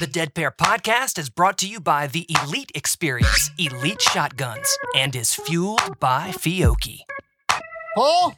The Dead Pair podcast is brought to you by the Elite Experience, Elite Shotguns, and is fueled by Fiocchi. Paul?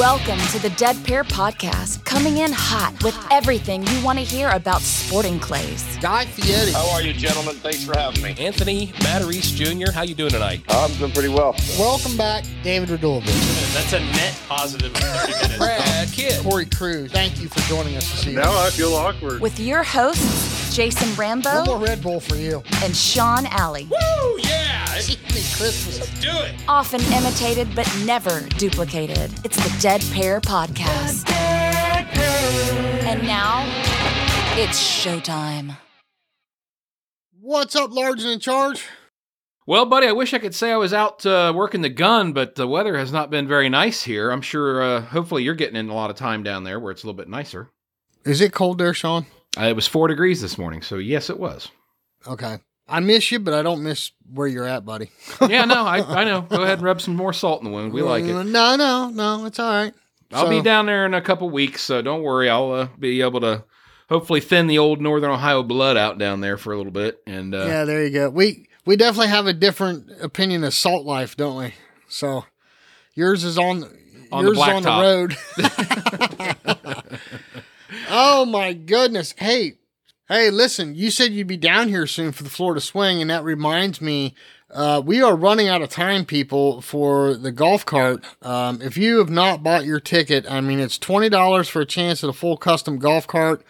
Welcome to the Dead Pair Podcast, coming in hot with everything you want to hear about sporting clays. Guy Fieri. How are you, gentlemen? Thanks for having me. Anthony Matarese Jr., how you doing tonight? I'm doing pretty well. Welcome back, David Radulovic. That's a net positive 30 minutes. Brad Kidd. Corey Cruz. Thank you for joining us this evening. Now I feel awkward. With your hosts, Jason One Rambo more Red Bull for you. and Sean Alley. Woo, yeah! Merry Christmas. Do it! Often imitated but never duplicated. It's the Dead Pair Podcast. And now, it's showtime. What's up, Large and in Charge? Well, buddy, I wish I could say I was out uh, working the gun, but the weather has not been very nice here. I'm sure, uh, hopefully, you're getting in a lot of time down there where it's a little bit nicer. Is it cold there, Sean? Uh, it was four degrees this morning, so yes, it was. Okay. I miss you, but I don't miss where you're at, buddy. Yeah, no, I, I know. Go ahead and rub some more salt in the wound. We like Uh, it. No, no, no. It's all right. I'll be down there in a couple weeks, so don't worry. I'll uh, be able to hopefully thin the old Northern Ohio blood out down there for a little bit. And uh, Yeah, there you go. We we definitely have a different opinion of salt life, don't we? So yours is on On the yours is on the road. oh my goodness. Hey, hey, listen, you said you'd be down here soon for the Florida swing, and that reminds me, uh, we are running out of time, people, for the golf cart. Um, if you have not bought your ticket, I mean, it's twenty dollars for a chance at a full custom golf cart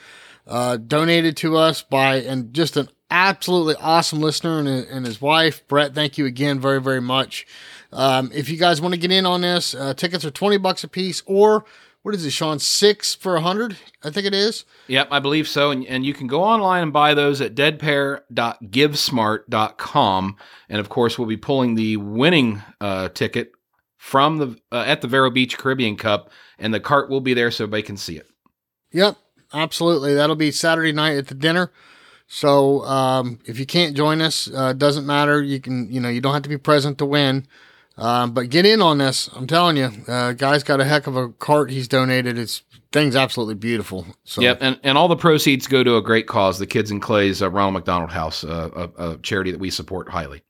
uh, donated to us by and just an absolutely awesome listener and, and his wife brett thank you again very very much um, if you guys want to get in on this uh, tickets are 20 bucks a piece or what is it sean six for a hundred i think it is Yep, I believe so. And, and you can go online and buy those at deadpair.givesmart.com. And of course, we'll be pulling the winning uh, ticket from the uh, at the Vero Beach Caribbean Cup, and the cart will be there so everybody can see it. yep absolutely that'll be saturday night at the dinner so um, if you can't join us uh, doesn't matter you can you know you don't have to be present to win um, but get in on this i'm telling you uh, guy's got a heck of a cart he's donated it's thing's absolutely beautiful so Yep, and, and all the proceeds go to a great cause, the Kids and Clay's uh, Ronald McDonald House, uh, a, a charity that we support highly.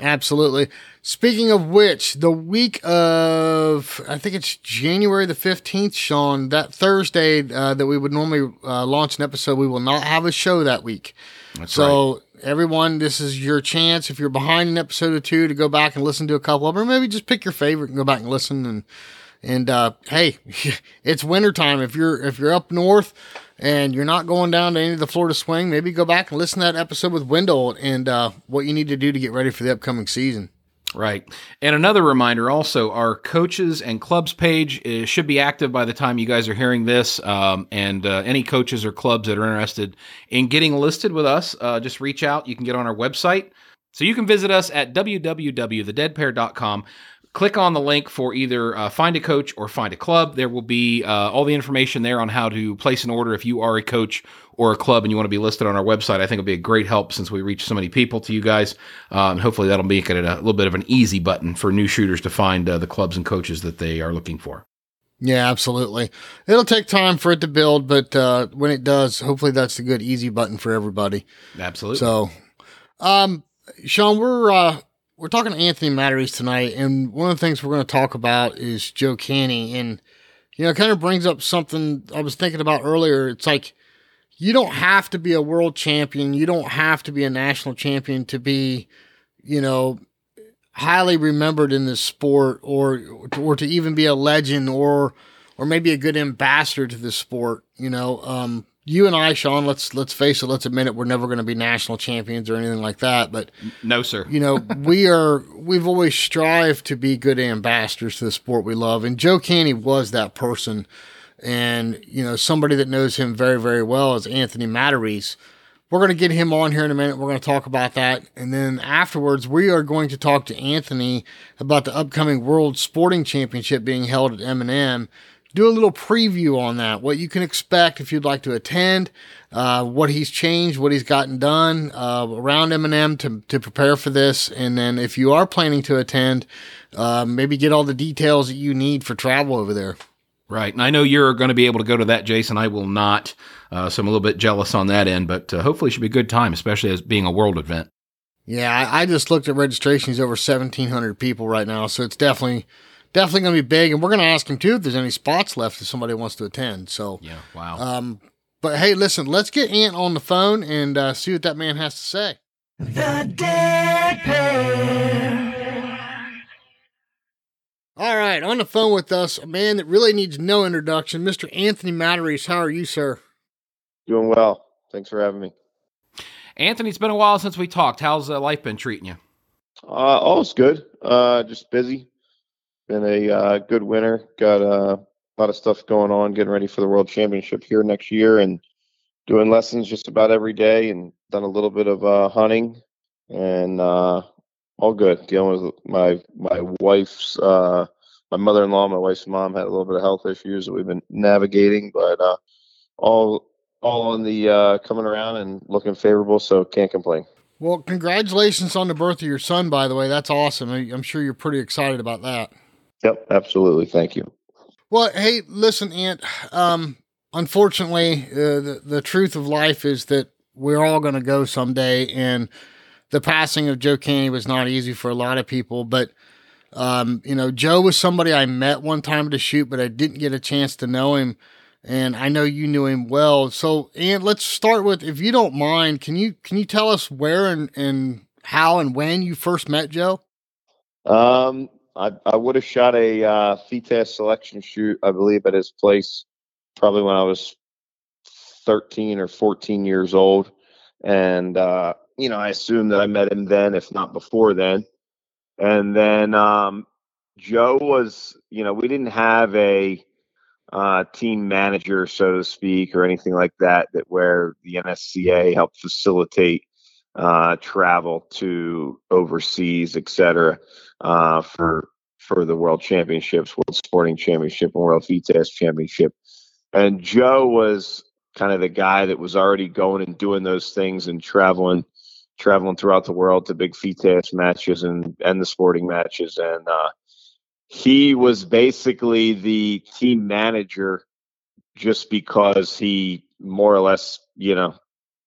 Absolutely. Speaking of which, the week of, I think it's January the 15th, Sean, that Thursday uh, that we would normally uh, launch an episode, we will not have a show that week. That's so, everyone, this is your chance. If you're behind an episode or two, to go back and listen to a couple of them, or maybe just pick your favorite and go back and listen. And, and uh, hey, it's wintertime. If you're if you're up north and you're not going down to any of the Florida swing, maybe go back and listen to that episode with Wendell and uh, what you need to do to get ready for the upcoming season. Right. And another reminder also, our coaches and clubs page is, should be active by the time you guys are hearing this. Um, and uh, any coaches or clubs that are interested in getting listed with us, uh, just reach out. You can get on our website. So you can visit us at www.thedeadpair.com. Click on the link for either uh, find a coach or find a club. There will be uh, all the information there on how to place an order if you are a coach or a club and you want to be listed on our website. I think it'll be a great help since we reach so many people to you guys. Um, hopefully, that'll make it a little bit of an easy button for new shooters to find uh, the clubs and coaches that they are looking for. Yeah, absolutely. It'll take time for it to build, but uh, when it does, hopefully that's a good easy button for everybody. Absolutely. So, um, Sean, we're uh, we're talking to Anthony Matarese tonight, and one of the things we're going to talk about is Joe Cantey, and you know, it kind of brings up something I was thinking about earlier. It's like you don't have to be a world champion, you don't have to be a national champion to be, you know, highly remembered in this sport, or or to even be a legend, or or maybe a good ambassador to the sport. You know, um, you and I, Sean, let's let's face it, let's admit it, we're never going to be national champions or anything like that. But no, sir. you know, we are we've always strived to be good ambassadors to the sport we love, and Joe Cantey was that person. And you know, somebody that knows him very very well is Anthony Matarese. We're going to get him on here in a minute. We're going to talk about that. And then afterwards, we are going to talk to Anthony about the upcoming World Sporting Championship being held at M&M. Do a little preview on that, what you can expect if you'd like to attend, uh, what he's changed, what he's gotten done uh, around M&M to, to prepare for this. And then if you are planning to attend, uh, maybe get all the details that you need for travel over there. Right. And I know you're going to be able to go to that, Jason. I will not. Uh, so I'm a little bit jealous on that end, but uh, hopefully it should be a good time, especially as being a world event. Yeah, I, I just looked at registrations over 1,700 people right now, so it's definitely definitely going to be big. And we're going to ask him too if there's any spots left if somebody wants to attend. So yeah, wow. Um, but hey, listen, let's get Ant on the phone and uh, see what that man has to say. The Dead Pair. All right, on the phone with us, a man that really needs no introduction, Mr. Anthony Matarese. How are you, sir? Doing well. Thanks for having me. Anthony, it's been a while since we talked. How's uh, life been treating you? Uh, oh, it's good. Uh, just busy. Been a uh, good winter. Got uh, a lot of stuff going on. Getting ready for the World Championship here next year, and doing lessons just about every day. And done a little bit of uh, hunting, and uh, all good. Dealing with my my wife's uh, my mother-in-law, my wife's mom had a little bit of health issues that we've been navigating, but uh, all all on the coming around and looking favorable, so can't complain. Well, congratulations on the birth of your son, by the way. That's awesome. I'm sure you're pretty excited about that. Yep, absolutely. Thank you. Well, hey, listen, Ant. Um, unfortunately, uh, the the truth of life is that we're all going to go someday, and the passing of Joe Cantey was not easy for a lot of people. But um, you know, Joe was somebody I met one time to shoot, but I didn't get a chance to know him and I know you knew him well. So, and let's start with, if you don't mind, can you can you tell us where and and how and when you first met Joe? Um, I I would have shot a uh, FITASC selection shoot, I believe, at his place, probably when I was thirteen or fourteen years old, and uh, you know, I assume that I met him then, if not before then. And then um, Joe was, you know, we didn't have a uh, team manager, so to speak, or anything like that, that where the NSCA helped facilitate uh, travel to overseas, et cetera, uh, for for the World Championships, World Sporting Championship, and World FITASC Championship. And Joe was kind of the guy that was already going and doing those things and traveling traveling throughout the world to big FITASC matches and and the sporting matches and uh, he was basically the team manager just because he more or less, you know,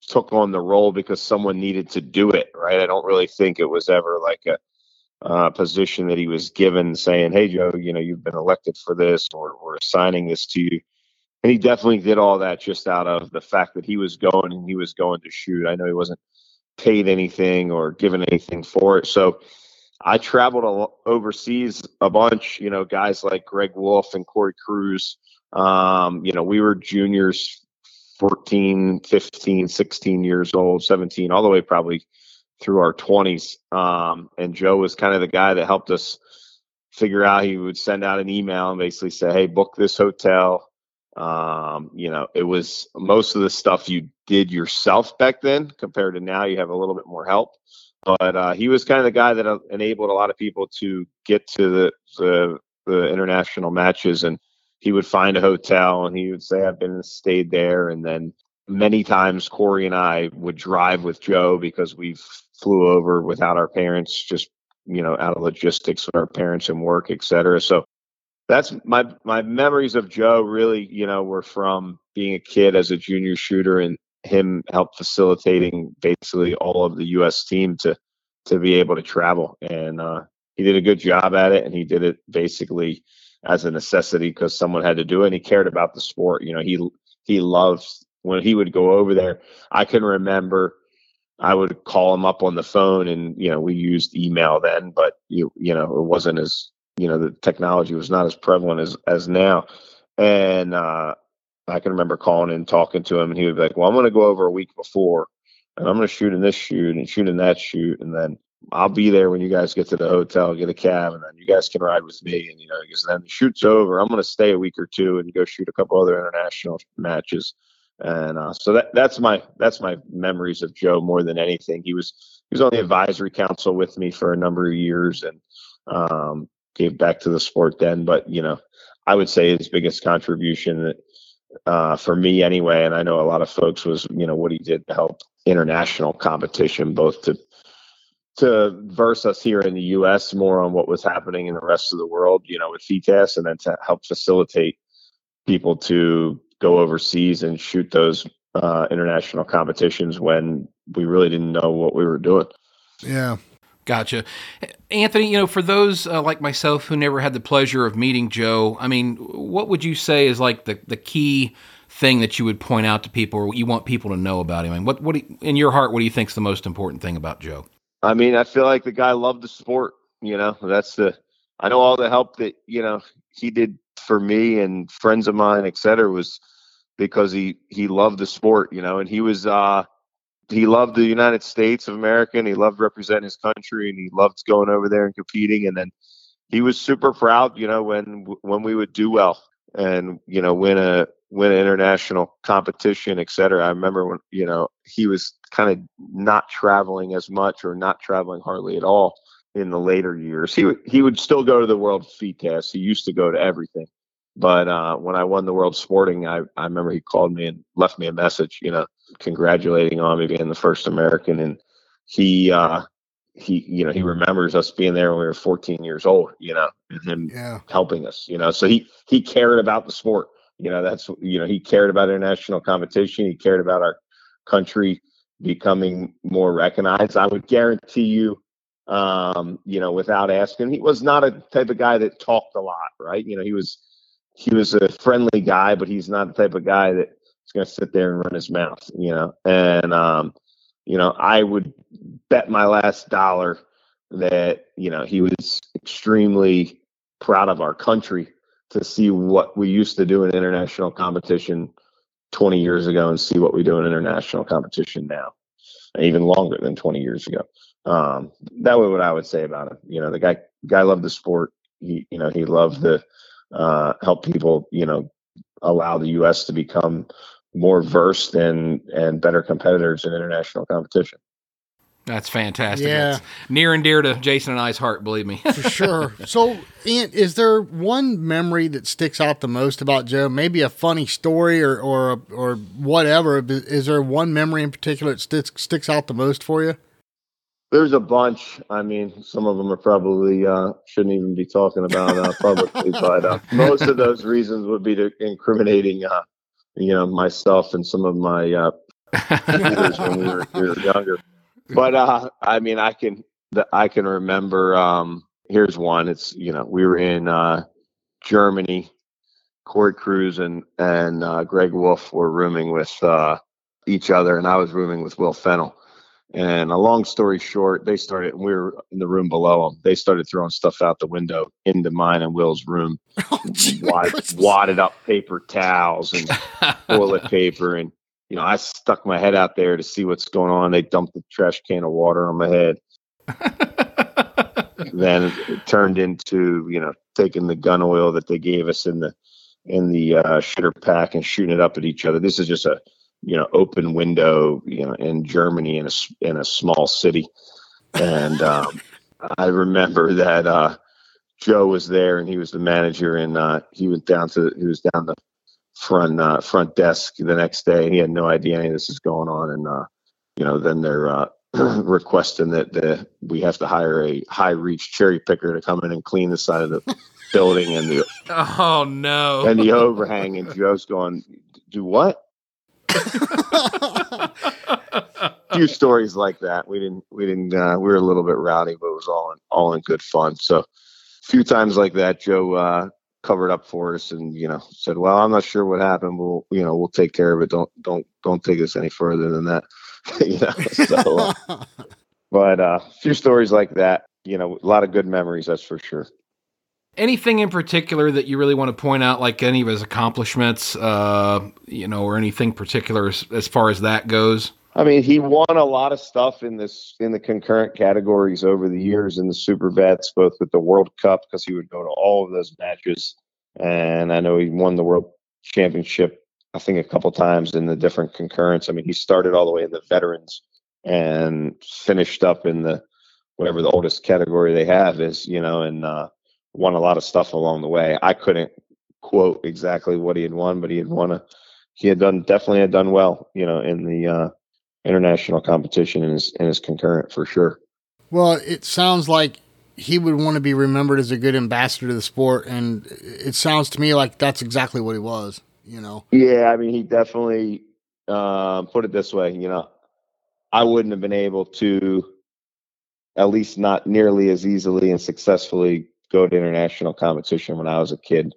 took on the role because someone needed to do it, right? I don't really think it was ever like a uh, position that he was given saying, Hey, Joe, you know, you've been elected for this or we're assigning this to you. And he definitely did all that just out of the fact that he was going and he was going to shoot. I know he wasn't paid anything or given anything for it. So, I traveled overseas a bunch, you know, guys like Greg Wolf and Corey Cruz. Um, you know, we were juniors 14, 15, 16 years old, 17, all the way probably through our 20s. Um, and Joe was kind of the guy that helped us figure out he would send out an email and basically say, Hey, book this hotel. Um, you know, it was most of the stuff you did yourself back then compared to now. You have a little bit more help but uh, he was kind of the guy that uh, enabled a lot of people to get to the, the, the international matches and he would find a hotel and he would say i've been and stayed there and then many times corey and i would drive with joe because we flew over without our parents just you know out of logistics with our parents and work etc so that's my my memories of joe really you know were from being a kid as a junior shooter and him help facilitating basically all of the U.S. team to to be able to travel, and uh, he did a good job at it, and he did it basically as a necessity because someone had to do it. And he cared about the sport. You know, he he loves when he would go over there. I can remember I would call him up on the phone, and you know, we used email then, but you you know, it wasn't as you know, the technology was not as prevalent as as now, and uh, I can remember calling and talking to him, and he would be like, "Well, I'm going to go over a week before, and I'm going to shoot in this shoot and shoot in that shoot, and then I'll be there when you guys get to the hotel, get a cab, and then you guys can ride with me. And you know, because then the shoot's over, I'm going to stay a week or two and go shoot a couple other international matches. And uh, so that that's my that's my memories of Joe more than anything. He was he was on the advisory council with me for a number of years and um, gave back to the sport then. But you know, I would say his biggest contribution that uh, for me anyway, and I know a lot of folks was you know what he did to help international competition, both to to verse us here in the U.S. more on what was happening in the rest of the world, you know, with FITASC, and then to help facilitate people to go overseas and shoot those uh, international competitions when we really didn't know what we were doing. Yeah. Gotcha. Anthony, you know, for those uh, like myself who never had the pleasure of meeting Joe, I mean, what would you say is like the, the key thing that you would point out to people or you want people to know about him? I mean, what, what, in your heart, what do you think is the most important thing about Joe? I mean, I feel like the guy loved the sport. You know, that's the, I know all the help that, you know, he did for me and friends of mine, et cetera, was because he, he loved the sport, you know, and he was, uh, he loved the United States of America and he loved representing his country and he loved going over there and competing. And then he was super proud, you know, when when we would do well and you know win a win an international competition, et cetera. I remember when you know he was kind of not traveling as much or not traveling hardly at all in the later years. He would he would still go to the World FITASC. He used to go to everything. But uh, when I won the World Sporting, I, I remember he called me and left me a message, you know, congratulating on me being the first American. And he, uh, he, you know, he remembers us being there when we were 14 years old, you know, and him Yeah. helping us, you know. So he he cared about the sport. You know, that's you know, he cared about international competition. He cared about our country becoming more recognized. I would guarantee you, um, you know, without asking, he was not a type of guy that talked a lot, right? You know, he was he was a friendly guy, but he's not the type of guy that's going to sit there and run his mouth, you know. And um, you know, I would bet my last dollar that you know he was extremely proud of our country to see what we used to do in international competition 20 years ago and see what we do in international competition now, even longer than 20 years ago. Um, that was what I would say about him. You know, the guy guy loved the sport. He you know he loved the uh, help people, you know, allow the U.S. to become more versed and and better competitors in international competition. That's fantastic. Yeah. That's near and dear to Jason and I's heart, believe me. For sure. So, Ant, is there one memory that sticks out the most about Joe? Maybe a funny story or or or whatever. Is there one memory in particular that sticks sticks out the most for you? There's a bunch. I mean, some of them are probably uh, shouldn't even be talking about uh, publicly, but uh, most of those reasons would be to incriminating, uh, you know, myself and some of my uh, peers when we were, we were younger. But uh, I mean, I can I can remember. Um, here's one. It's you know we were in uh, Germany. Corey Cruz and and uh, Greg Wolf were rooming with uh, each other, and I was rooming with Will Fennell. And a long story short, they started. We were in the room below them. They started throwing stuff out the window into mine and Will's room. Oh, gee, wad, wadded up paper towels and toilet paper, and you know, I stuck my head out there to see what's going on. They dumped a trash can of water on my head. then it turned into you know taking the gun oil that they gave us in the in the uh, shooter pack and shooting it up at each other. This is just a you know open window you know in Germany in a in a small city, and um, I remember that uh, Joe was there and he was the manager and uh, he went down to he was down the front uh, front desk the next day and he had no idea any of this is going on. And uh, you know then they're uh, requesting that the, we have to hire a high reach cherry picker to come in and clean the side of the building and the oh no. and the overhang. And Joe's going do what few stories like that. We didn't, we didn't, uh, we were a little bit rowdy, but it was all in, all in good fun. So a few times like that, Joe, uh, covered up for us and, you know, said, well, I'm not sure what happened. We'll, you know, we'll take care of it. Don't, don't, don't take us any further than that. you know, so, uh, but, uh, a few stories like that, you know, a lot of good memories. That's for sure. Anything in particular that you really want to point out, like any of his accomplishments, uh, you know, or anything particular as, as far as that goes? I mean, he won a lot of stuff in this in the concurrent categories over the years in the super vets, both with the World Cup because he would go to all of those matches, and I know he won the World Championship. I think a couple times in the different concurrents. I mean, he started all the way in the veterans and finished up in the whatever the oldest category they have is, you know, and uh, won a lot of stuff along the way. I couldn't quote exactly what he had won, but he had won a he had done definitely had done well, you know, in the uh, international competition in his in his concurrent for sure. Well, it sounds like he would want to be remembered as a good ambassador to the sport, and it sounds to me like that's exactly what he was. You know, Yeah, I mean, he definitely uh, put it this way, you know, I wouldn't have been able to, at least not nearly as easily and successfully, go to international competition when I was a kid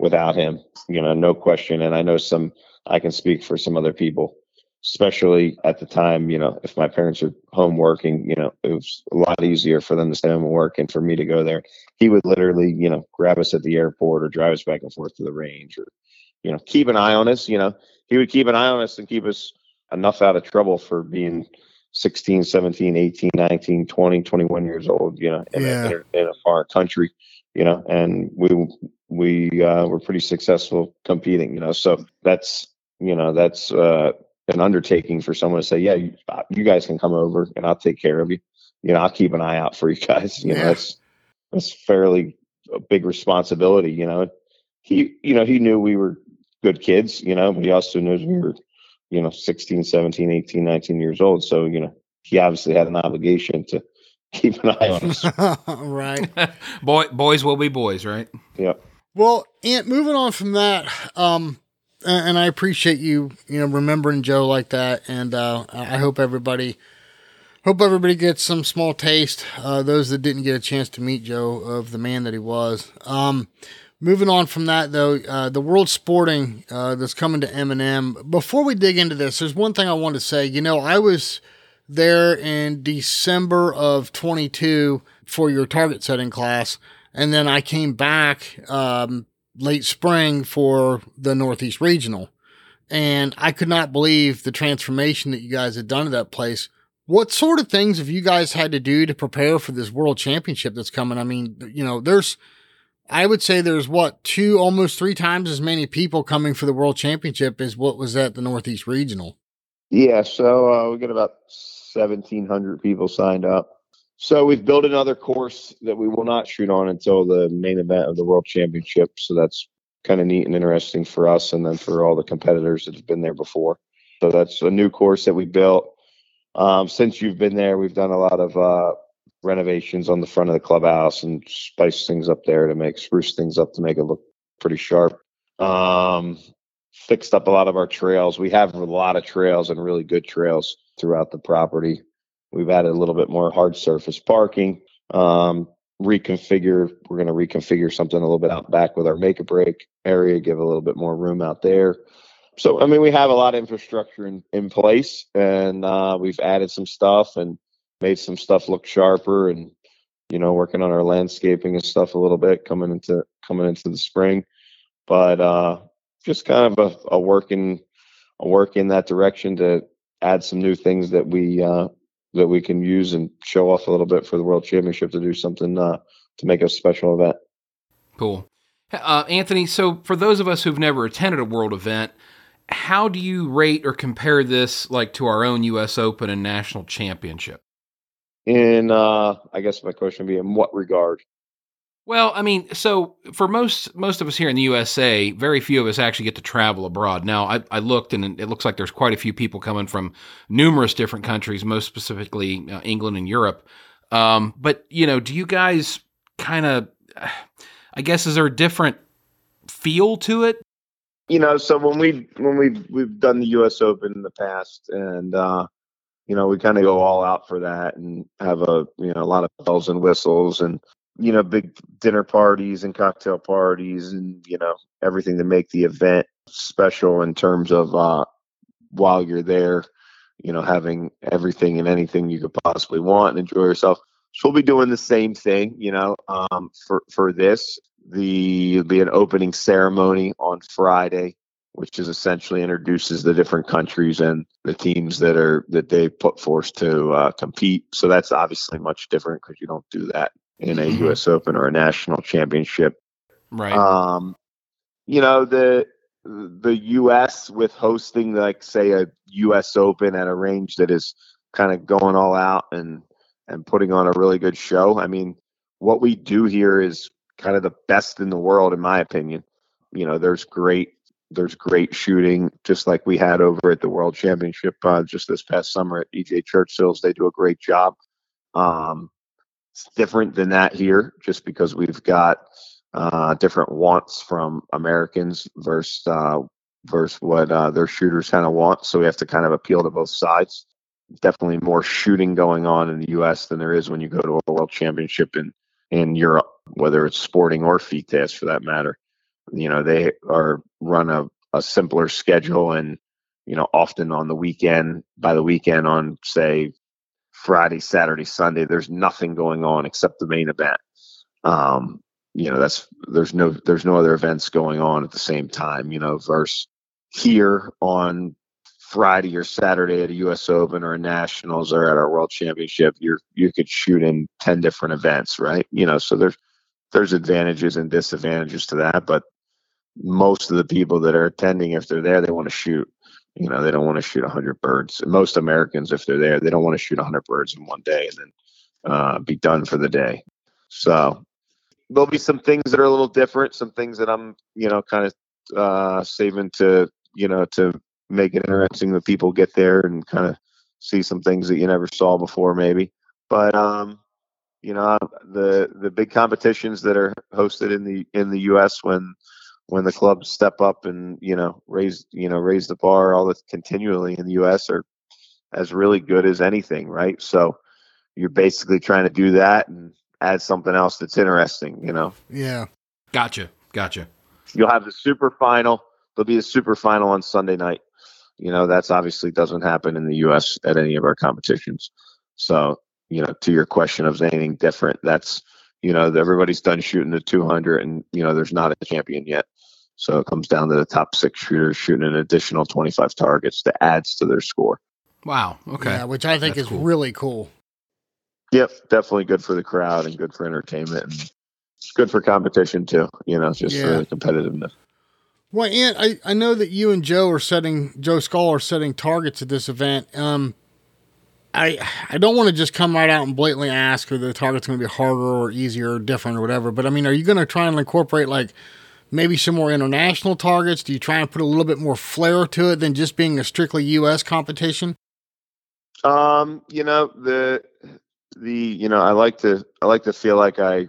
without him. You know, no question. And I know some, I can speak for some other people, especially at the time. You know, if my parents are home working, you know, it was a lot easier for them to stay home and work, and for me to go there. He would literally, you know, grab us at the airport or drive us back and forth to the range, or you know, keep an eye on us. You know, he would keep an eye on us and keep us enough out of trouble for being 16, 17, 18, 19, 20, 21 years old, you know, in, Yeah. a, in, a, foreign country, you know, and we, we, uh, were pretty successful competing, you know, so that's, you know, that's, uh, an undertaking for someone to say, yeah, you, uh, you guys can come over and I'll take care of you. You know, I'll keep an eye out for you guys. You know, that's, that's fairly a big responsibility, you know, he, you know, he knew we were good kids, you know, but he also knows we were, you know, 16, 17, 18, 19 years old. So, you know, he obviously had an obligation to keep an eye on us. right. Boy, boys will be boys, right? yep. Well, Ant, moving on from that, um, a- and I appreciate you, you know, remembering Joe like that, and uh, I I hope everybody, hope everybody gets some small taste. Uh, those that didn't get a chance to meet Joe of the man that he was. Um, moving on from that, though, uh, the World Sporting uh, that's coming to M&M. Before we dig into this, there's one thing I want to say. You know, I was there in December of 22 for your target setting class. And then I came back um, late spring for the Northeast Regional. And I could not believe the transformation that you guys had done to that place. What sort of things have you guys had to do to prepare for this world championship that's coming? I mean, you know, there's, I would say there's what, two, almost three times as many people coming for the world championship as what was at the Northeast Regional. Yeah. So uh, we got about 1,700 people signed up. So we've built another course that we will not shoot on until the main event of the World Championship. So that's kind of neat and interesting for us, and then for all the competitors that have been there before. So that's a new course that we built. Um, since you've been there, we've done a lot of uh, renovations on the front of the clubhouse and spice things up there to make spruce things up to make it look pretty sharp. Um, fixed up a lot of our trails. We have a lot of trails and really good trails throughout the property. We've added a little bit more hard surface parking. Um, reconfigure. We're going to reconfigure something a little bit out back with our make a break area, give a little bit more room out there. So, I mean, we have a lot of infrastructure in, in place, and uh, we've added some stuff and made some stuff look sharper, and you know, working on our landscaping and stuff a little bit coming into coming into the spring. But uh, just kind of a, a work in a work in that direction to add some new things that we uh, that we can use and show off a little bit for the World Championship to do something uh, to make a special event. Cool. Uh, Anthony, so for those of us who've never attended a world event, how do you rate or compare this like to our own U.S. Open and National Championship? In uh, I guess my question would be in what regard? Well, I mean, so for most most of us here in the USA, very few of us actually get to travel abroad. Now, I, I looked, and it looks like there's quite a few people coming from numerous different countries, most specifically uh, England and Europe. Um, but you know, do you guys kind of? I guess is there a different feel to it? you know, so when we when we've we've done the U.S. Open in the past, and uh, you know, we kind of go all out for that and have a you know a lot of bells and whistles and you know big dinner parties and cocktail parties and you know everything to make the event special in terms of uh, while you're there, you know, having everything and anything you could possibly want and enjoy yourself. So we'll be doing the same thing, you know, um, for for this. The be an opening ceremony on Friday, which is essentially introduces the different countries and the teams that are that they put forth to uh, compete. So that's obviously much different because you don't do that in a Mhm. U.S. Open or a national championship. Right. Um, you know the the U.S. with hosting like say a U.S. Open at a range that is kind of going all out and and putting on a really good show. I mean, what we do here is kind of the best in the world, in my opinion. You know, there's great there's great shooting, just like we had over at the World Championship uh, just this past summer at EJ Churchill's. They do a great job. Um, it's different than that here, just because we've got uh, different wants from Americans versus uh, versus what uh, their shooters kind of want. So we have to kind of appeal to both sides. Definitely more shooting going on in the U.S. than there is when you go to a world championship in in Europe, whether it's sporting or FITASC for that matter. You know, they are run a, a simpler schedule and you know often on the weekend by the weekend on say Friday, Saturday, Sunday, there's nothing going on except the main event. Um, you know that's there's no there's no other events going on at the same time you know versus here on friday or saturday at a us open or a nationals or at our world championship you're you could shoot in 10 different events right you know so there's there's advantages and disadvantages to that but most of the people that are attending if they're there they want to shoot you know they don't want to shoot 100 birds and most americans if they're there they don't want to shoot 100 birds in one day and then uh, be done for the day so there'll be some things that are a little different, some things that I'm, you know, kind of uh, saving to, you know, to make it interesting that people get there and kind of see some things that you never saw before, maybe. But um, you know, the the big competitions that are hosted in the in the U.S. when when the clubs step up and you know raise you know raise the bar all the continually in the U.S. are as really good as anything, right? So you're basically trying to do that and add something else that's interesting, you know. Yeah. Gotcha. Gotcha. You'll have the super final. There'll be a super final on Sunday night. You know, that's obviously doesn't happen in the US at any of our competitions. So, you know, to your question of anything different, that's you know, everybody's done shooting the 200 and you know, there's not a champion yet. So it comes down to the top six shooters shooting an additional 25 targets that adds to their score. Wow. Okay. Yeah, which I think That's is cool. really cool. Yep, definitely good for the crowd and good for entertainment and good for competition too. You know, just Yeah. for the competitiveness. Well, Ant, I, I know that you and Joe are setting Joe Skull are setting targets at this event. Um, I I don't want to just come right out and blatantly ask if the target's going to be harder or easier or different or whatever. But I mean, are you going to try and incorporate like maybe some more international targets? Do you try and put a little bit more flair to it than just being a strictly U.S. competition? Um, you know the the you know I like to I like to feel like I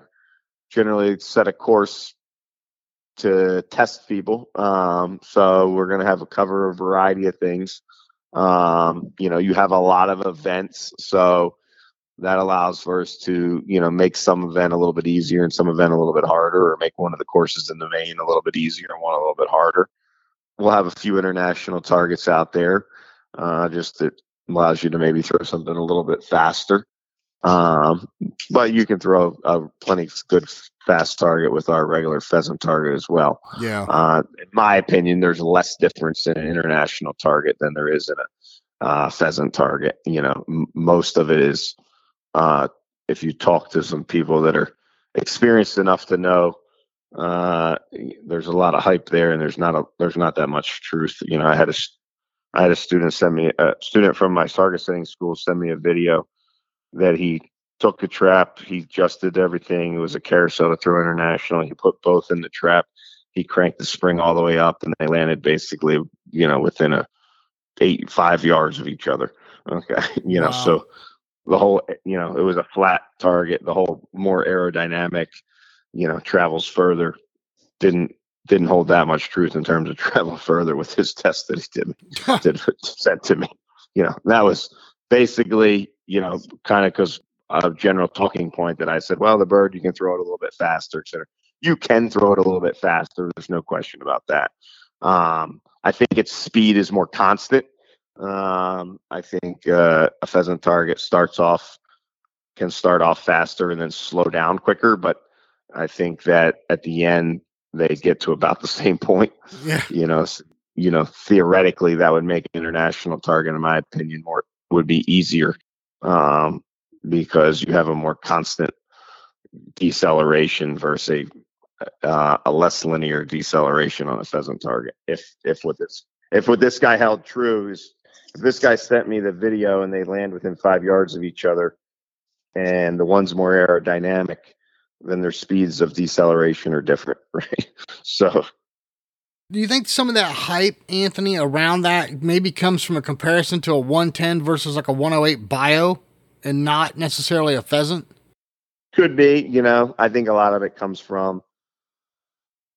generally set a course to test people. Um, so we're gonna have a cover a variety of things. Um, you know, you have a lot of events, so that allows for us to you know make some event a little bit easier and some event a little bit harder, or make one of the courses in the main a little bit easier and one a little bit harder. We'll have a few international targets out there, uh, just that allows you to maybe throw something a little bit faster. Um, but you can throw a plenty good fast target with our regular pheasant target as well. Yeah. Uh, in my opinion, there's less difference in an international target than there is in a uh, pheasant target. You know, m- most of it is uh, if you talk to some people that are experienced enough to know uh, there's a lot of hype there, and there's not a there's not that much truth. You know, I had a I had a student send me a student from my target setting school send me a video that he took the trap, he adjusted everything. It was a carousel to throw international. He put both in the trap. He cranked the spring all the way up, and they landed basically, you know, within a eight five yards of each other. Okay, you know, Wow. so the whole, you know, it was a flat target. The whole more aerodynamic, you know, travels further. Didn't didn't hold that much truth in terms of travel further with his test that he did did sent to me. You know, that was basically, you know, kind of because a general talking point that I said, well, the bird you can throw it a little bit faster, et cetera. You can throw it a little bit faster. There's no question about that. Um, I think its speed is more constant. Um, I think uh, a pheasant target starts off can start off faster and then slow down quicker, but I think that at the end they get to about the same point Yeah. you know you know theoretically that would make an international target in my opinion more would be easier um because you have a more constant deceleration versus a uh, a less linear deceleration on a pheasant target. If if what this if what this guy held true is if this guy sent me the video and they land within five yards of each other and the one's more aerodynamic then their speeds of deceleration are different right? So. Do you think some of that hype, Anthony, around that maybe comes from a comparison to a 110 versus like a 108 bio and not necessarily a pheasant? Could be, you know. I think a lot of it comes from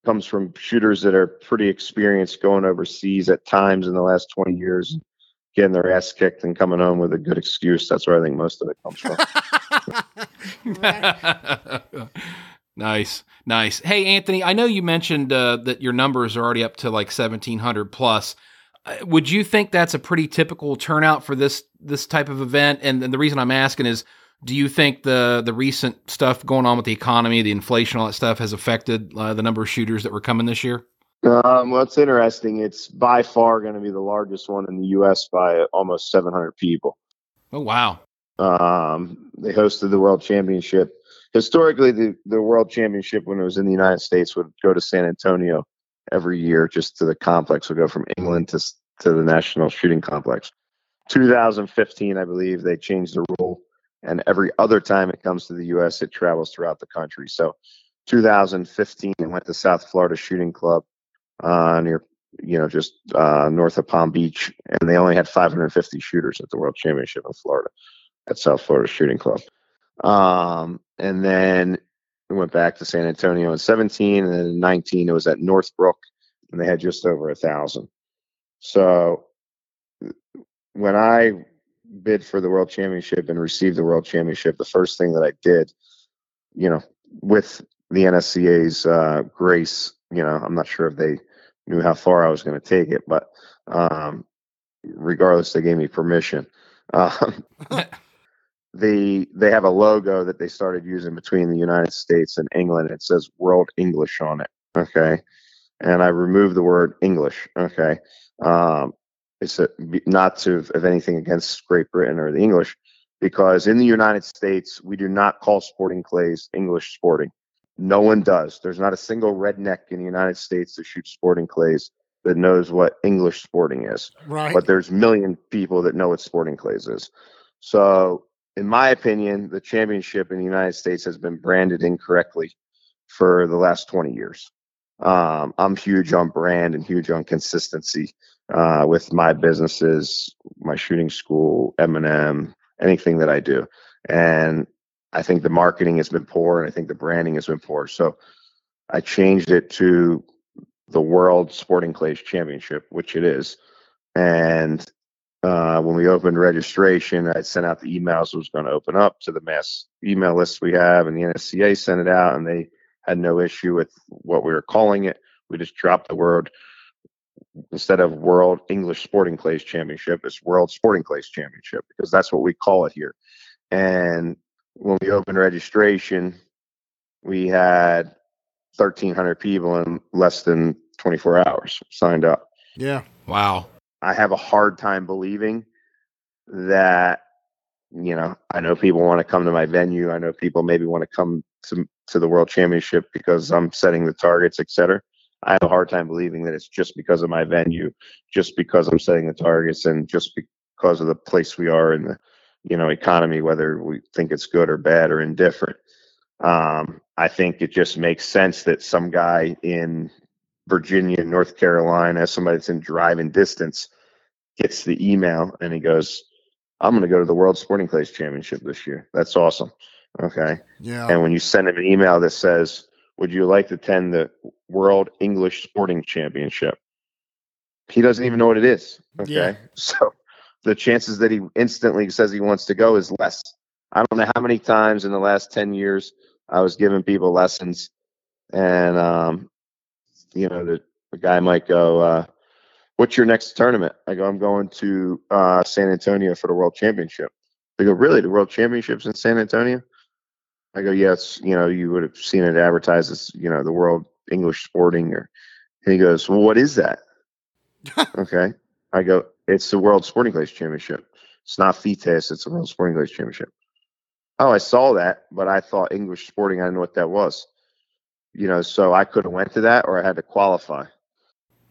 comes from shooters that are pretty experienced going overseas at times in the last 20 years, getting their ass kicked and coming home with a good excuse. That's where I think most of it comes from. nice, nice. Hey, Anthony, I know you mentioned uh, that your numbers are already up to like 1,700 plus. Uh, would you think that's a pretty typical turnout for this this type of event? And, and the reason I'm asking is, do you think the the recent stuff going on with the economy, the inflation, all that stuff, has affected uh, the number of shooters that were coming this year? Um, well, it's interesting. It's by far going to be the largest one in the U.S. by almost 700 people. Oh wow! Um, they hosted the World Championship. Historically, the the World Championship when it was in the United States would go to San Antonio every year, just to the complex. Would go from England to to the National Shooting Complex. 2015, I believe, they changed the rule and every other time it comes to the U.S., it travels throughout the country. So, 2015, it went to South Florida Shooting Club uh, near, you know, just uh, north of Palm Beach, and they only had 550 shooters at the World Championship in Florida at South Florida Shooting Club. Um, and then we went back to San Antonio in 17, and then in 19 it was at Northbrook, and they had just over a thousand. So when I bid for the world championship and received the world championship, the first thing that I did, you know, with the NSCA's uh, grace, you know, I'm not sure if they knew how far I was going to take it, but um, regardless, they gave me permission. Um, they they have a logo that they started using between the United States and England. It says World English on it. Okay, and I removed the word English. Okay, um, is not to have anything against Great Britain or the English, because in the United States we do not call sporting clays English sporting. No one does. There's not a single redneck in the United States that shoots sporting clays that knows what English sporting is. Right. But there's million people that know what sporting clays is. So, in my opinion, the championship in the United States has been branded incorrectly for the last 20 years. Um, I'm huge on brand and huge on consistency uh, with my businesses, my shooting school, M&M, anything that I do. And I think the marketing has been poor and I think the branding has been poor. So I changed it to the World Sporting Clays Championship, which it is. And uh, when we opened registration, I sent out the emails it was going to open up to the mass email list we have, and the NSCA sent it out, and they had no issue with what we were calling it. We just dropped the word instead of World English Sporting Clays Championship, it's World Sporting Clays Championship because that's what we call it here. And when we opened registration, we had 1,300 people in less than 24 hours signed up. Yeah. Wow. I have a hard time believing that, you know, I know people want to come to my venue. I know people maybe want to come to, to the World Championship because I'm setting the targets, et cetera. I have a hard time believing that it's just because of my venue, just because I'm setting the targets, and just because of the place we are in the, you know, economy, whether we think it's good or bad or indifferent. Um, I think it just makes sense that some guy in Virginia, North Carolina, somebody that's in driving distance, gets the email and he goes, "I'm going to go to the World Sporting Clays Championship this year. That's awesome." Okay. Yeah. And when you send him an email that says, would you like to attend the World English Sporting Championship? He doesn't even know what it is. Okay. Yeah. So the chances that he instantly says he wants to go is less. I don't know how many times in the last 10 years I was giving people lessons and, um, you know, the, the guy might go, uh, what's your next tournament? I go, I'm going to uh, San Antonio for the World Championship. They go, really? The World Championships in San Antonio? I go, yes, you know, you would have seen it advertised as, you know, the World English Sporting. Or and he goes, well, what is that? okay. I go, it's the World Sporting Clays Championship. It's not FITASC, it's the World Sporting Clays Championship. Oh, I saw that, but I thought English Sporting. I didn't know what that was. You know, so I could have went to that, or I had to qualify.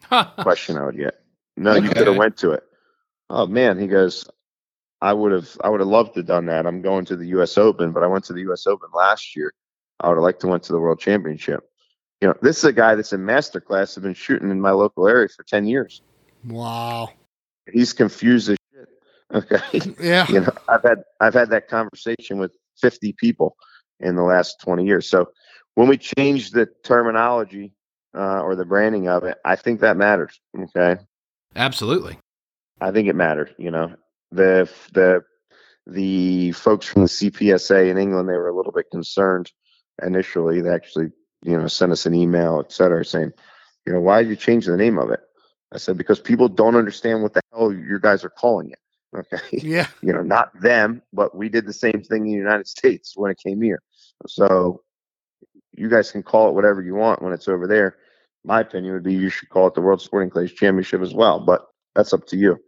Question I would get. No, okay. you could have went to it. Oh man, he goes. I would have I would have loved to have done that. I'm going to the US Open, but I went to the US Open last year. I would have liked to went to the World Championship. You know, this is a guy that's in masterclass, have been shooting in my local area for ten years. Wow. He's confused as shit. Okay. Yeah. you know, I've had I've had that conversation with fifty people in the last twenty years. So when we change the terminology uh, or the branding of it, I think that matters. Okay, Absolutely. I think it matters. You know, the the the folks from the CPSA in England they were a little bit concerned initially. They actually you know sent us an email, et cetera, saying, you know, why did you change the name of it? I said because people don't understand what the hell your guys are calling it. Okay, Yeah. you know, not them, but we did the same thing in the United States when it came here. So you guys can call it whatever you want when it's over there. My opinion would be you should call it the World Sporting Clays Championship as well, but that's up to you.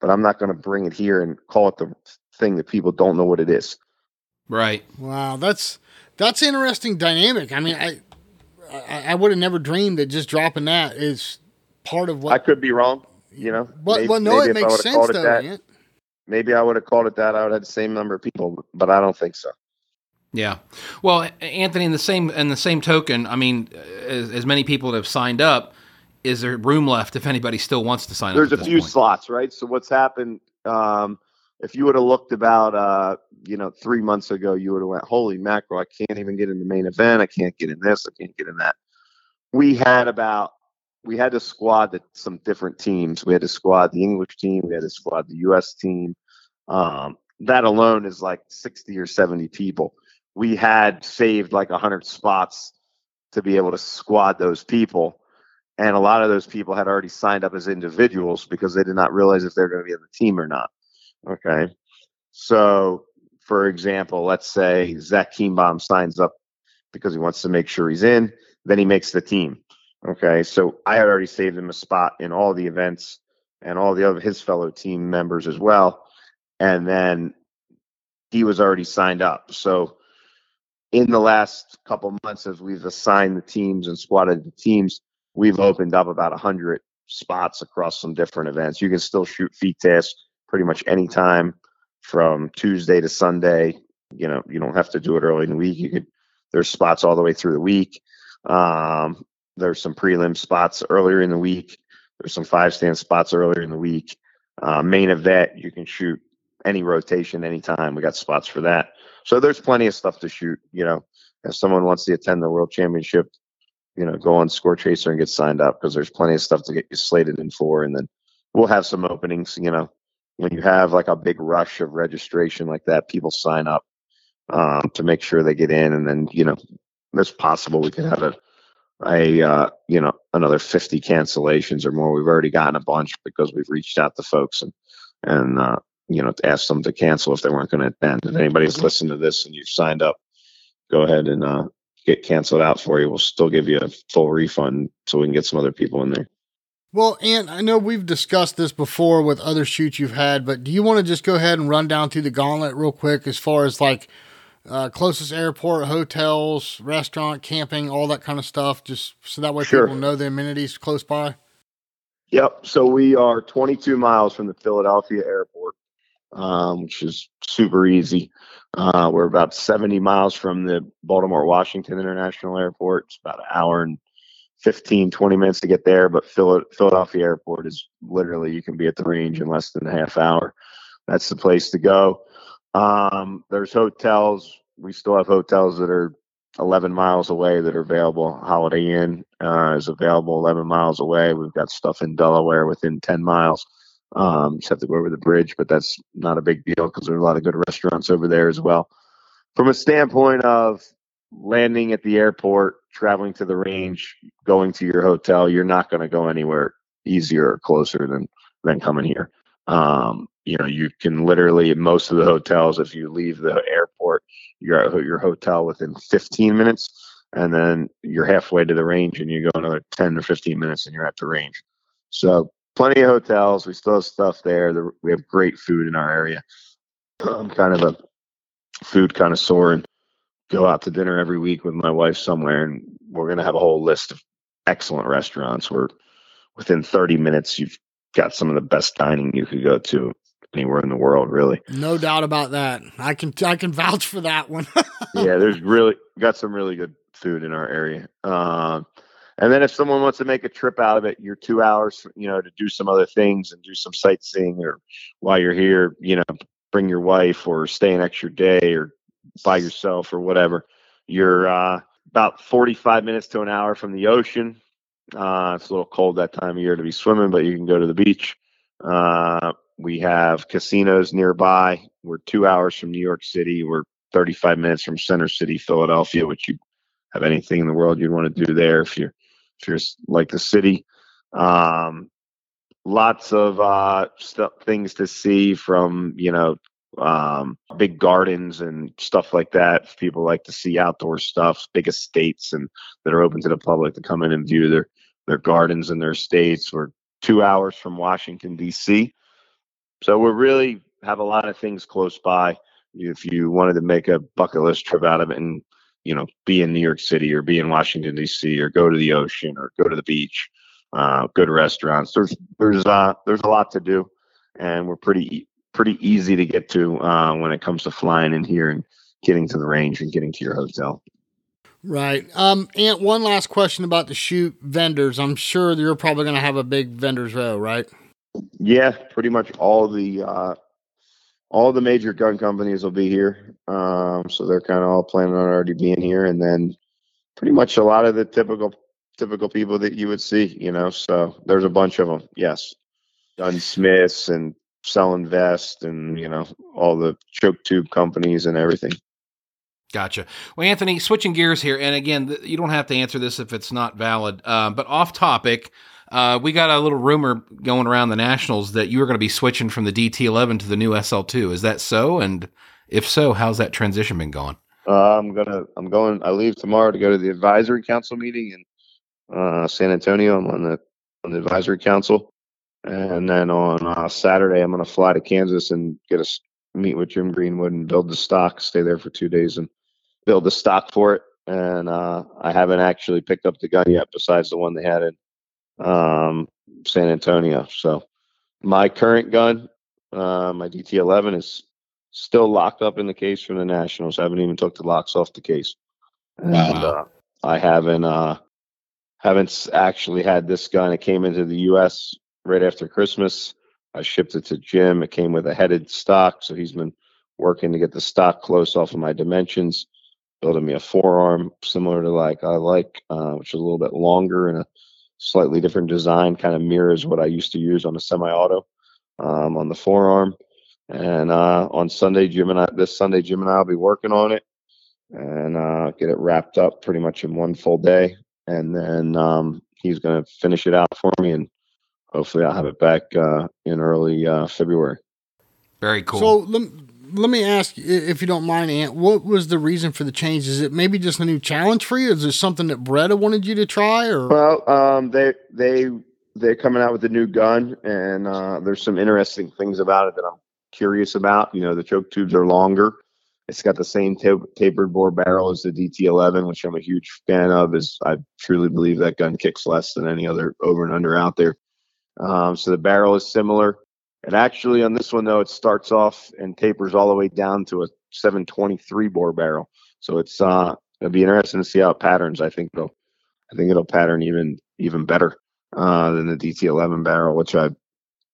But I'm not going to bring it here and call it the thing that people don't know what it is. Right. Wow, that's that's interesting dynamic. I mean, I I, I would have never dreamed that just dropping that is part of what. I could be wrong, you know. but Maybe- well, no, maybe it makes sense it though. that- Maybe I would have called it that. I would have had the same number of people, but I don't think so. Yeah. Well, Anthony, in the same in the same token, I mean, as, as many people that have signed up, is there room left if anybody still wants to sign There's up? There's a few point? slots, right? So what's happened? Um, if you would have looked about, uh, you know, three months ago, you would have went, "Holy mackerel! I can't even get in the main event. I can't get in this. I can't get in that." We had about we had to squad the, some different teams. We had to squad the English team. We had to squad the U.S. team. Um, that alone is like 60 or 70 people. We had saved like 100 spots to be able to squad those people. And a lot of those people had already signed up as individuals because they did not realize if they're going to be on the team or not. Okay. So, for example, let's say Zach Kienbaum signs up because he wants to make sure he's in, then he makes the team. Okay. So I had already saved him a spot in all the events and all the other his fellow team members as well. And then he was already signed up. So in the last couple months, as we've assigned the teams and squatted the teams, we've opened up about 100 spots across some different events. You can still shoot FITASC pretty much anytime from Tuesday to Sunday. You know, you don't have to do it early in the week. You could, there's spots all the way through the week. Um, there's some prelim spots earlier in the week. There's some five stand spots earlier in the week. Uh, main event, you can shoot any rotation anytime. We got spots for that. So there's plenty of stuff to shoot. You know, if someone wants to attend the World Championship, you know, go on Scorechaser and get signed up because there's plenty of stuff to get you slated in for. And then we'll have some openings. You know, when you have like a big rush of registration like that, people sign up um, to make sure they get in. And then, you know, it's possible we could have a, a uh, you know, another 50 cancellations or more. We've already gotten a bunch because we've reached out to folks and, and, uh, you know, ask them to cancel if they weren't going to attend. If anybody's listened to this and you've signed up, go ahead and uh, get canceled out for you. We'll still give you a full refund so we can get some other people in there. Well, Ant, I know we've discussed this before with other shoots you've had, but do you want to just go ahead and run down through the gauntlet real quick as far as like uh, closest airport, hotels, restaurant, camping, all that kind of stuff, just so that way Sure. people know the amenities close by? Yep. So we are 22 miles from the Philadelphia airport, um, which is super easy. Uh, we're about 70 miles from the Baltimore Washington International Airport. It's about an hour and 15, 20 minutes to get there. But Philadelphia airport is literally, you can be at the range in less than a half hour. That's the place to go. Um, there's hotels. We still have hotels that are 11 miles away that are available. Holiday Inn uh, is available 11 miles away. We've got stuff in Delaware within 10 miles. Um, just have to go over the bridge, but that's not a big deal because there's a lot of good restaurants over there as well. From a standpoint of landing at the airport, traveling to the range, going to your hotel, you're not going to go anywhere easier or closer than than coming here. Um, you know, you can literally most of the hotels, if you leave the airport, you're at your hotel within 15 minutes, and then you're halfway to the range, and you go another 10 or 15 minutes, and you're at the range. So plenty of hotels. We still have stuff there. We have great food in our area. I'm kind of a food connoisseur and go out to dinner every week with my wife somewhere, and we're gonna have a whole list of excellent restaurants. Where within 30 minutes, you've got some of the best dining you could go to anywhere in the world, really. No doubt about that. I can I can vouch for that one. yeah, there's really got some really good food in our area. Um, and then if someone wants to make a trip out of it, you're two hours, you know, to do some other things and do some sightseeing, or while you're here, you know, bring your wife or stay an extra day or by yourself or whatever. You're uh, about 45 minutes to an hour from the ocean. Uh, it's a little cold that time of year to be swimming, but you can go to the beach. Uh, we have casinos nearby. We're two hours from New York City. We're 35 minutes from Center City, Philadelphia, which you have anything in the world you'd want to do there if you're you're like the city. Um, lots of uh, stuff, things to see from you know um, big gardens and stuff like that. People like to see outdoor stuff, big estates and that are open to the public to come in and view their their gardens and their estates. We're two hours from Washington D.C., so we really have a lot of things close by. If you wanted to make a bucket list trip out of it and you know be in New York City or be in Washington D.C. or go to the ocean or go to the beach, uh, good restaurants. There's there's uh, there's a lot to do, and we're pretty pretty easy to get to uh, when it comes to flying in here and getting to the range and getting to your hotel. Right. Um, Ant, one last question about the shoot vendors. I'm sure you're probably going to have a big vendors row, right? Yeah, pretty much all the uh, all the major gun companies will be here. Um, so they're kind of all planning on already being here, and then pretty much a lot of the typical typical people that you would see. You know, so there's a bunch of them. Yes, gunsmiths and selling vests, and you know all the choke tube companies and everything. Gotcha. Well, Anthony, switching gears here, and again, you don't have to answer this if it's not valid, uh, but off topic. Uh, we got a little rumor going around the nationals that you were going to be switching from the DT11 to the new SL2. Is that so? And if so, how's that transition been going? Uh, I'm gonna. I'm going. I leave tomorrow to go to the advisory council meeting in uh, San Antonio. I'm on the on the advisory council, and then on uh, Saturday I'm gonna fly to Kansas and get a meet with Jim Greenwood and build the stock. Stay there for two days and build the stock for it. And uh, I haven't actually picked up the gun yet, besides the one they had in um, San Antonio. So my current gun, uh, my DT11, is still locked up in the case from the Nationals. I haven't even took the locks off the case, and uh, I haven't uh, haven't actually had this gun. It came into the U.S. right after Christmas. I shipped it to Jim. It came with a headed stock, so he's been working to get the stock close off of my dimensions, building me a forearm similar to like I like, uh, which is a little bit longer and a slightly different design, kind of mirrors what I used to use on a semi-auto um, on the forearm. And uh, on Sunday, Jim and I, this Sunday, Jim and I will be working on it and uh, get it wrapped up pretty much in one full day. And then um, he's going to finish it out for me, and hopefully, I'll have it back uh, in early uh, February. Very cool. So let, me ask, if you don't mind, Ant, what was the reason for the change? Is it maybe just a new challenge for you? Is there something that Beretta wanted you to try? Or well, um, they they they're coming out with a new gun, and uh, there's some interesting things about it that I'm curious about. You know, the choke tubes are longer. It's got the same tapered bore barrel as the DT11, which I'm a huge fan of. Is I truly believe that gun kicks less than any other over and under out there. Um, so the barrel is similar. And actually, on this one though, it starts off and tapers all the way down to a 723 bore barrel. So it's uh, it'll be interesting to see how it patterns. I think it'll, I think it'll pattern even even better uh, than the DT11 barrel, which I,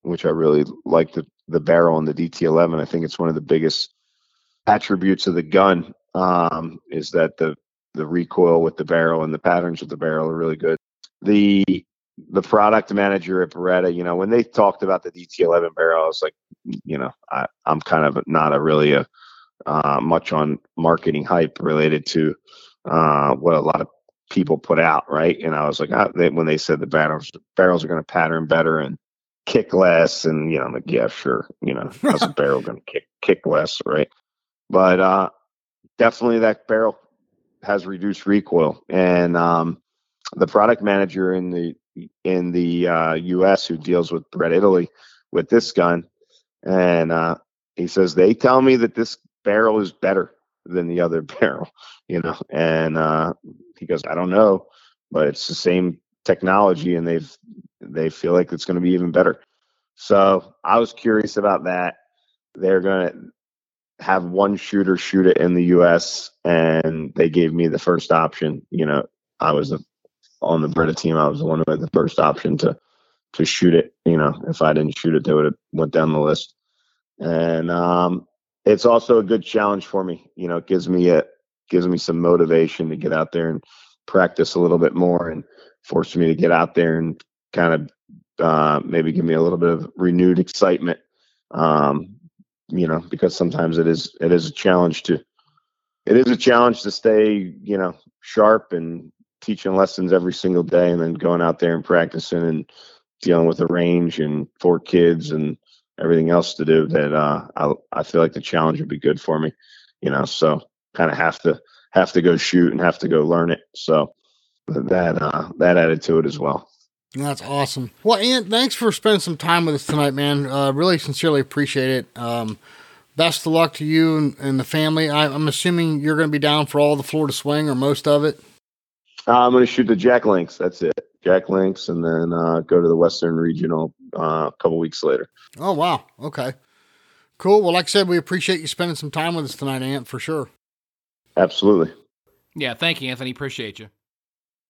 which I really like the the barrel in the DT11. I think it's one of the biggest attributes of the gun um, is that the the recoil with the barrel and the patterns of the barrel are really good. The the product manager at Beretta, you know, when they talked about the DT11 barrel, I was like, you know, I, I'm kind of not a really a uh, much on marketing hype related to uh, what a lot of people put out, right? And I was like, ah, they, when they said the barrels barrels are going to pattern better and kick less, and you know, I'm like, yeah, sure, you know, how's a barrel going to kick kick less, right? But uh, definitely that barrel has reduced recoil, and um, the product manager in the in the uh, U.S. who deals with Beretta Italy with this gun, and uh, he says they tell me that this barrel is better than the other barrel, you know. And uh, he goes, I don't know, but it's the same technology, and they've they feel like it's going to be even better. So I was curious about that. They're going to have one shooter shoot it in the U.S. and they gave me the first option. You know, I was the on the Beretta team, I was the one who had the first option to to shoot it. You know, if I didn't shoot it, they would have went down the list. And um, it's also a good challenge for me. You know, it gives me a gives me some motivation to get out there and practice a little bit more and forced me to get out there and kind of uh, maybe give me a little bit of renewed excitement. Um, you know, because sometimes it is it is a challenge to it is a challenge to stay you know sharp and teaching lessons every single day, and then going out there and practicing and dealing with the range and four kids and everything else to do. That uh, I I feel like the challenge would be good for me. You know, so kind of have to have to go shoot and have to go learn it. So that uh, that added to it as well. That's awesome. Well, Ant, thanks for spending some time with us tonight, man. Uh, really sincerely appreciate it. Um, best of luck to you and, and the family. I, am assuming you're going to be down for all the Florida swing or most of it. Uh, I'm going to shoot the Jack Links. That's it. Jack Links, and then uh, go to the Western Regional uh, a couple weeks later. Oh wow. Okay. Cool. Well, like I said, we appreciate you spending some time with us tonight, Ant, for sure. Absolutely. Yeah, thank you, Anthony. Appreciate you.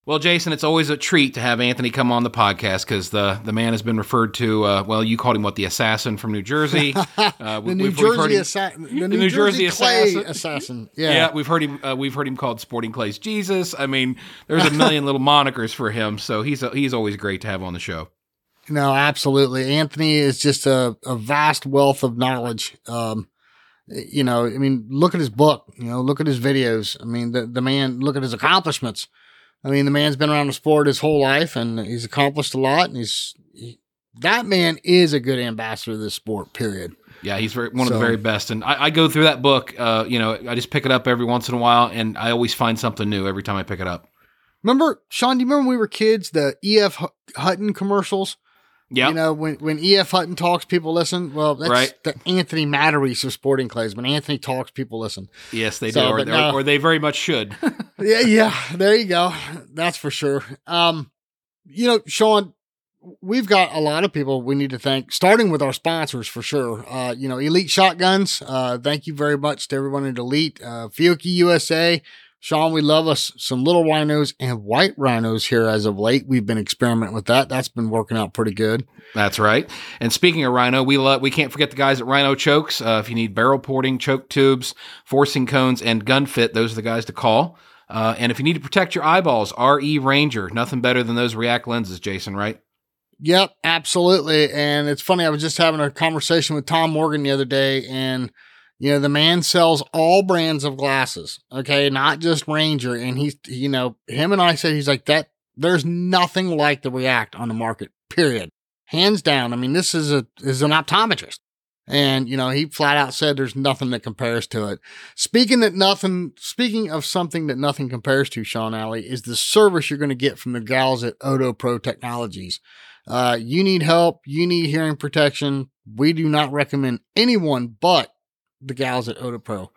Well, Jason, it's always a treat to have Anthony come on the podcast because the the man has been referred to. Uh, well, you called him what the assassin from New Jersey. Uh, the New Jersey assassin. The, New, New Jersey, Jersey assassin. assassin. Yeah, yeah. We've heard him. Uh, we've heard him called Sporting Clay's Jesus. I mean, there's a million little monikers for him. So he's a, he's always great to have on the show. No, absolutely. Anthony is just a, a vast wealth of knowledge. Um, you know, I mean, look at his book. You know, look at his videos. I mean, the the man. Look at his accomplishments I mean, the man's been around the sport his whole life and he's accomplished a lot. And he's, he, that man is a good ambassador of this sport, period. Yeah, he's very, one so, of the very best. And I, I go through that book, uh, you know, I just pick it up every once in a while and I always find something new every time I pick it up. Remember, Sean, do you remember when we were kids, the E.F. Hutton commercials? Yeah. You know, when, when E.F. Hutton talks, people listen. Well, that's right. the Anthony Matarese of Sporting Clays. When Anthony talks, people listen. Yes, they so, do. Or, or, or, they very much should. yeah, yeah. There you go. That's for sure. Um, you know, Sean, we've got a lot of people we need to thank, starting with our sponsors for sure. Uh, you know, Elite Shotguns. Uh, thank you very much to everyone at Elite. Uh, Fiocchi USA. Sean, we love us some little rhinos and white rhinos here as of late. We've been experimenting with that. That's been working out pretty good. That's right. And speaking of rhino, we love, we can't forget the guys at Rhino Chokes. Uh, if you need barrel porting, choke tubes, forcing cones, and gun fit, those are the guys to call. Uh, and if you need to protect your eyeballs, RE Ranger, nothing better than those React lenses, Jason, right? Yep, absolutely. And it's funny, I was just having a conversation with Tom Morgan the other day, and you know, the man sells all brands of glasses, okay, not just Ranger. And he's, you know, him and I said, he's like, that, there's nothing like the React on the market, period. Hands down. I mean, this is a, is an optometrist. And, you know, he flat out said there's nothing that compares to it. Speaking that nothing, speaking of something that nothing compares to, Sean Alley, is the service you're going to get from the gals at OtoPro Technologies. Uh, you need help. You need hearing protection. We do not recommend anyone but the gals at OtoPro.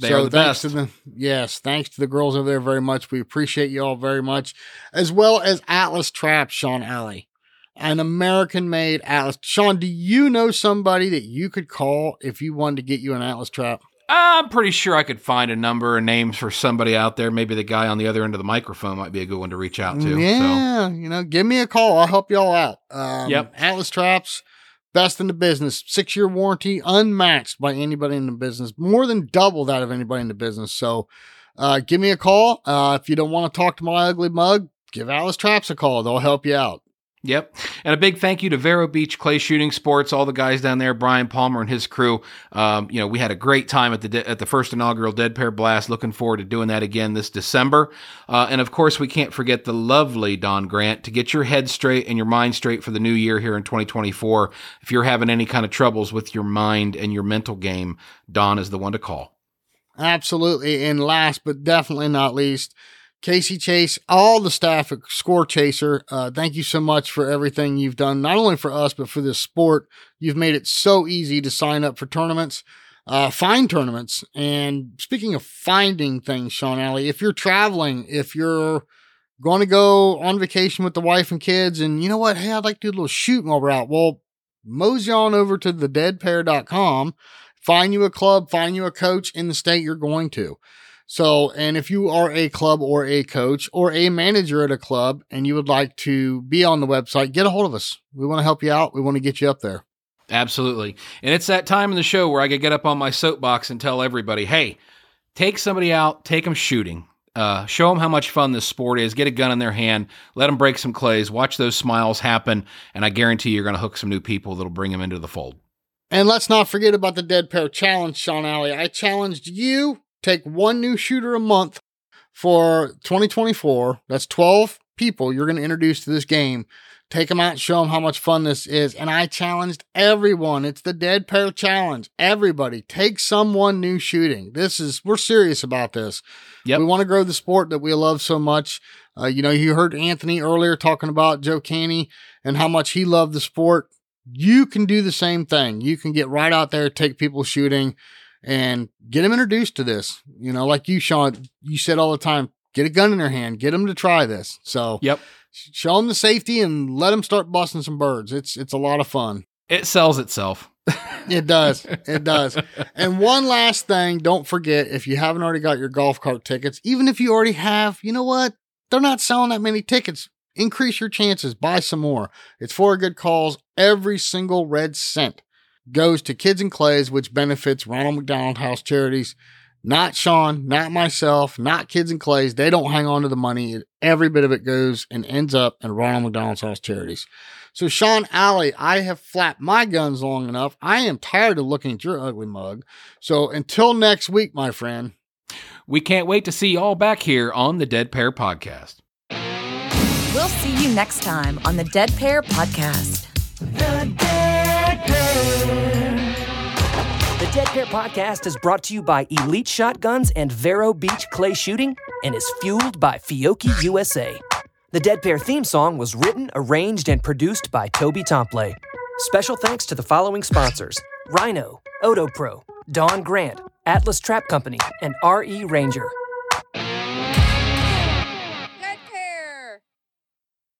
They so are the thanks best. To the, yes, thanks to the girls over there very much. We appreciate you all very much, as well as Atlas Traps, Sean Alley, an American made Atlas. Sean, do you know somebody that you could call if you wanted to get you an Atlas Trap? I'm pretty sure I could find a number and names for somebody out there. Maybe the guy on the other end of the microphone might be a good one to reach out to. Yeah, so. you know, give me a call. I'll help y'all out. Um, yep. Atlas Traps Best in the business, six year warranty, unmatched by anybody in the business, more than double that of anybody in the business. So, uh, give me a call. Uh, if you don't want to talk to my ugly mug, give Atlas Traps a call. They'll help you out. Yep. And a big thank you to Vero Beach Clay Shooting Sports, all the guys down there, Brian Palmer and his crew. Um, you know, we had a great time at the de- at the first inaugural Dead Pair Blast. Looking forward to doing that again this December. Uh, and of course, we can't forget the lovely Dawn Grant to get your head straight and your mind straight for the new year here in 2024. If you're having any kind of troubles with your mind and your mental game, Dawn is the one to call. Absolutely. And last but definitely not least, Casey Chase, all the staff at Scorechaser, uh, thank you so much for everything you've done, not only for us, but for this sport. You've made it so easy to sign up for tournaments, uh, find tournaments. And speaking of finding things, Sean Alley, if you're traveling, if you're going to go on vacation with the wife and kids, and you know what? Hey, I'd like to do a little shooting while we're out. Well, mosey on over to thedeadpair.com, find you a club, find you a coach in the state you're going to. So, and if you are a club or a coach or a manager at a club and you would like to be on the website, get a hold of us. We want to help you out. We want to get you up there. Absolutely. And it's that time in the show where I could get up on my soapbox and tell everybody, hey, take somebody out, take them shooting. Uh, show them how much fun this sport is. Get a gun in their hand. Let them break some clays. Watch those smiles happen. And I guarantee you're going to hook some new people that'll bring them into the fold. And let's not forget about the Dead Pair Challenge, Sean Alley. I challenged you take one new shooter a month for 2024. That's 12 people you're going to introduce to this game. Take them out, show them how much fun this is. And I challenged everyone. It's the Dead Pair Challenge. Everybody, take someone new shooting. This is, we're serious about this. Yep. We want to grow the sport that we love so much. Uh, you know, you heard Anthony earlier talking about Joe Cantey and how much he loved the sport. You can do the same thing. You can get right out there, take people shooting, and get them introduced to this. You know, like you, Sean, you said all the time, get a gun in their hand, get them to try this. So, Yep. show them the safety and let them start busting some birds. It's it's a lot of fun. It sells itself. It does. It does. And one last thing, don't forget if you haven't already got your golf cart tickets, even if you already have, you know what? They're not selling that many tickets. Increase your chances, buy some more. It's for a good cause. Every single red cent goes to Kids and Clays, which benefits Ronald McDonald House Charities. Not Sean, not myself, not Kids and Clays. They don't hang on to the money. Every bit of it goes and ends up in Ronald McDonald's House Charities. So, Sean Alley, I have flapped my guns long enough. I am tired of looking at your ugly mug. So, until next week, my friend, We can't wait to see you all back here on the Dead Pair Podcast. We'll see you next time on the Dead Pair Podcast. The Dead Pair Podcast is brought to you by Elite Shotguns and Vero Beach Clay Shooting and is fueled by Fiocchi USA. The Dead Pair theme song was written, arranged, and produced by Toby Tomplay. Special thanks to the following sponsors Rhino, OtoPro, Dawn Grant, Atlas Trap Company, and RE Ranger.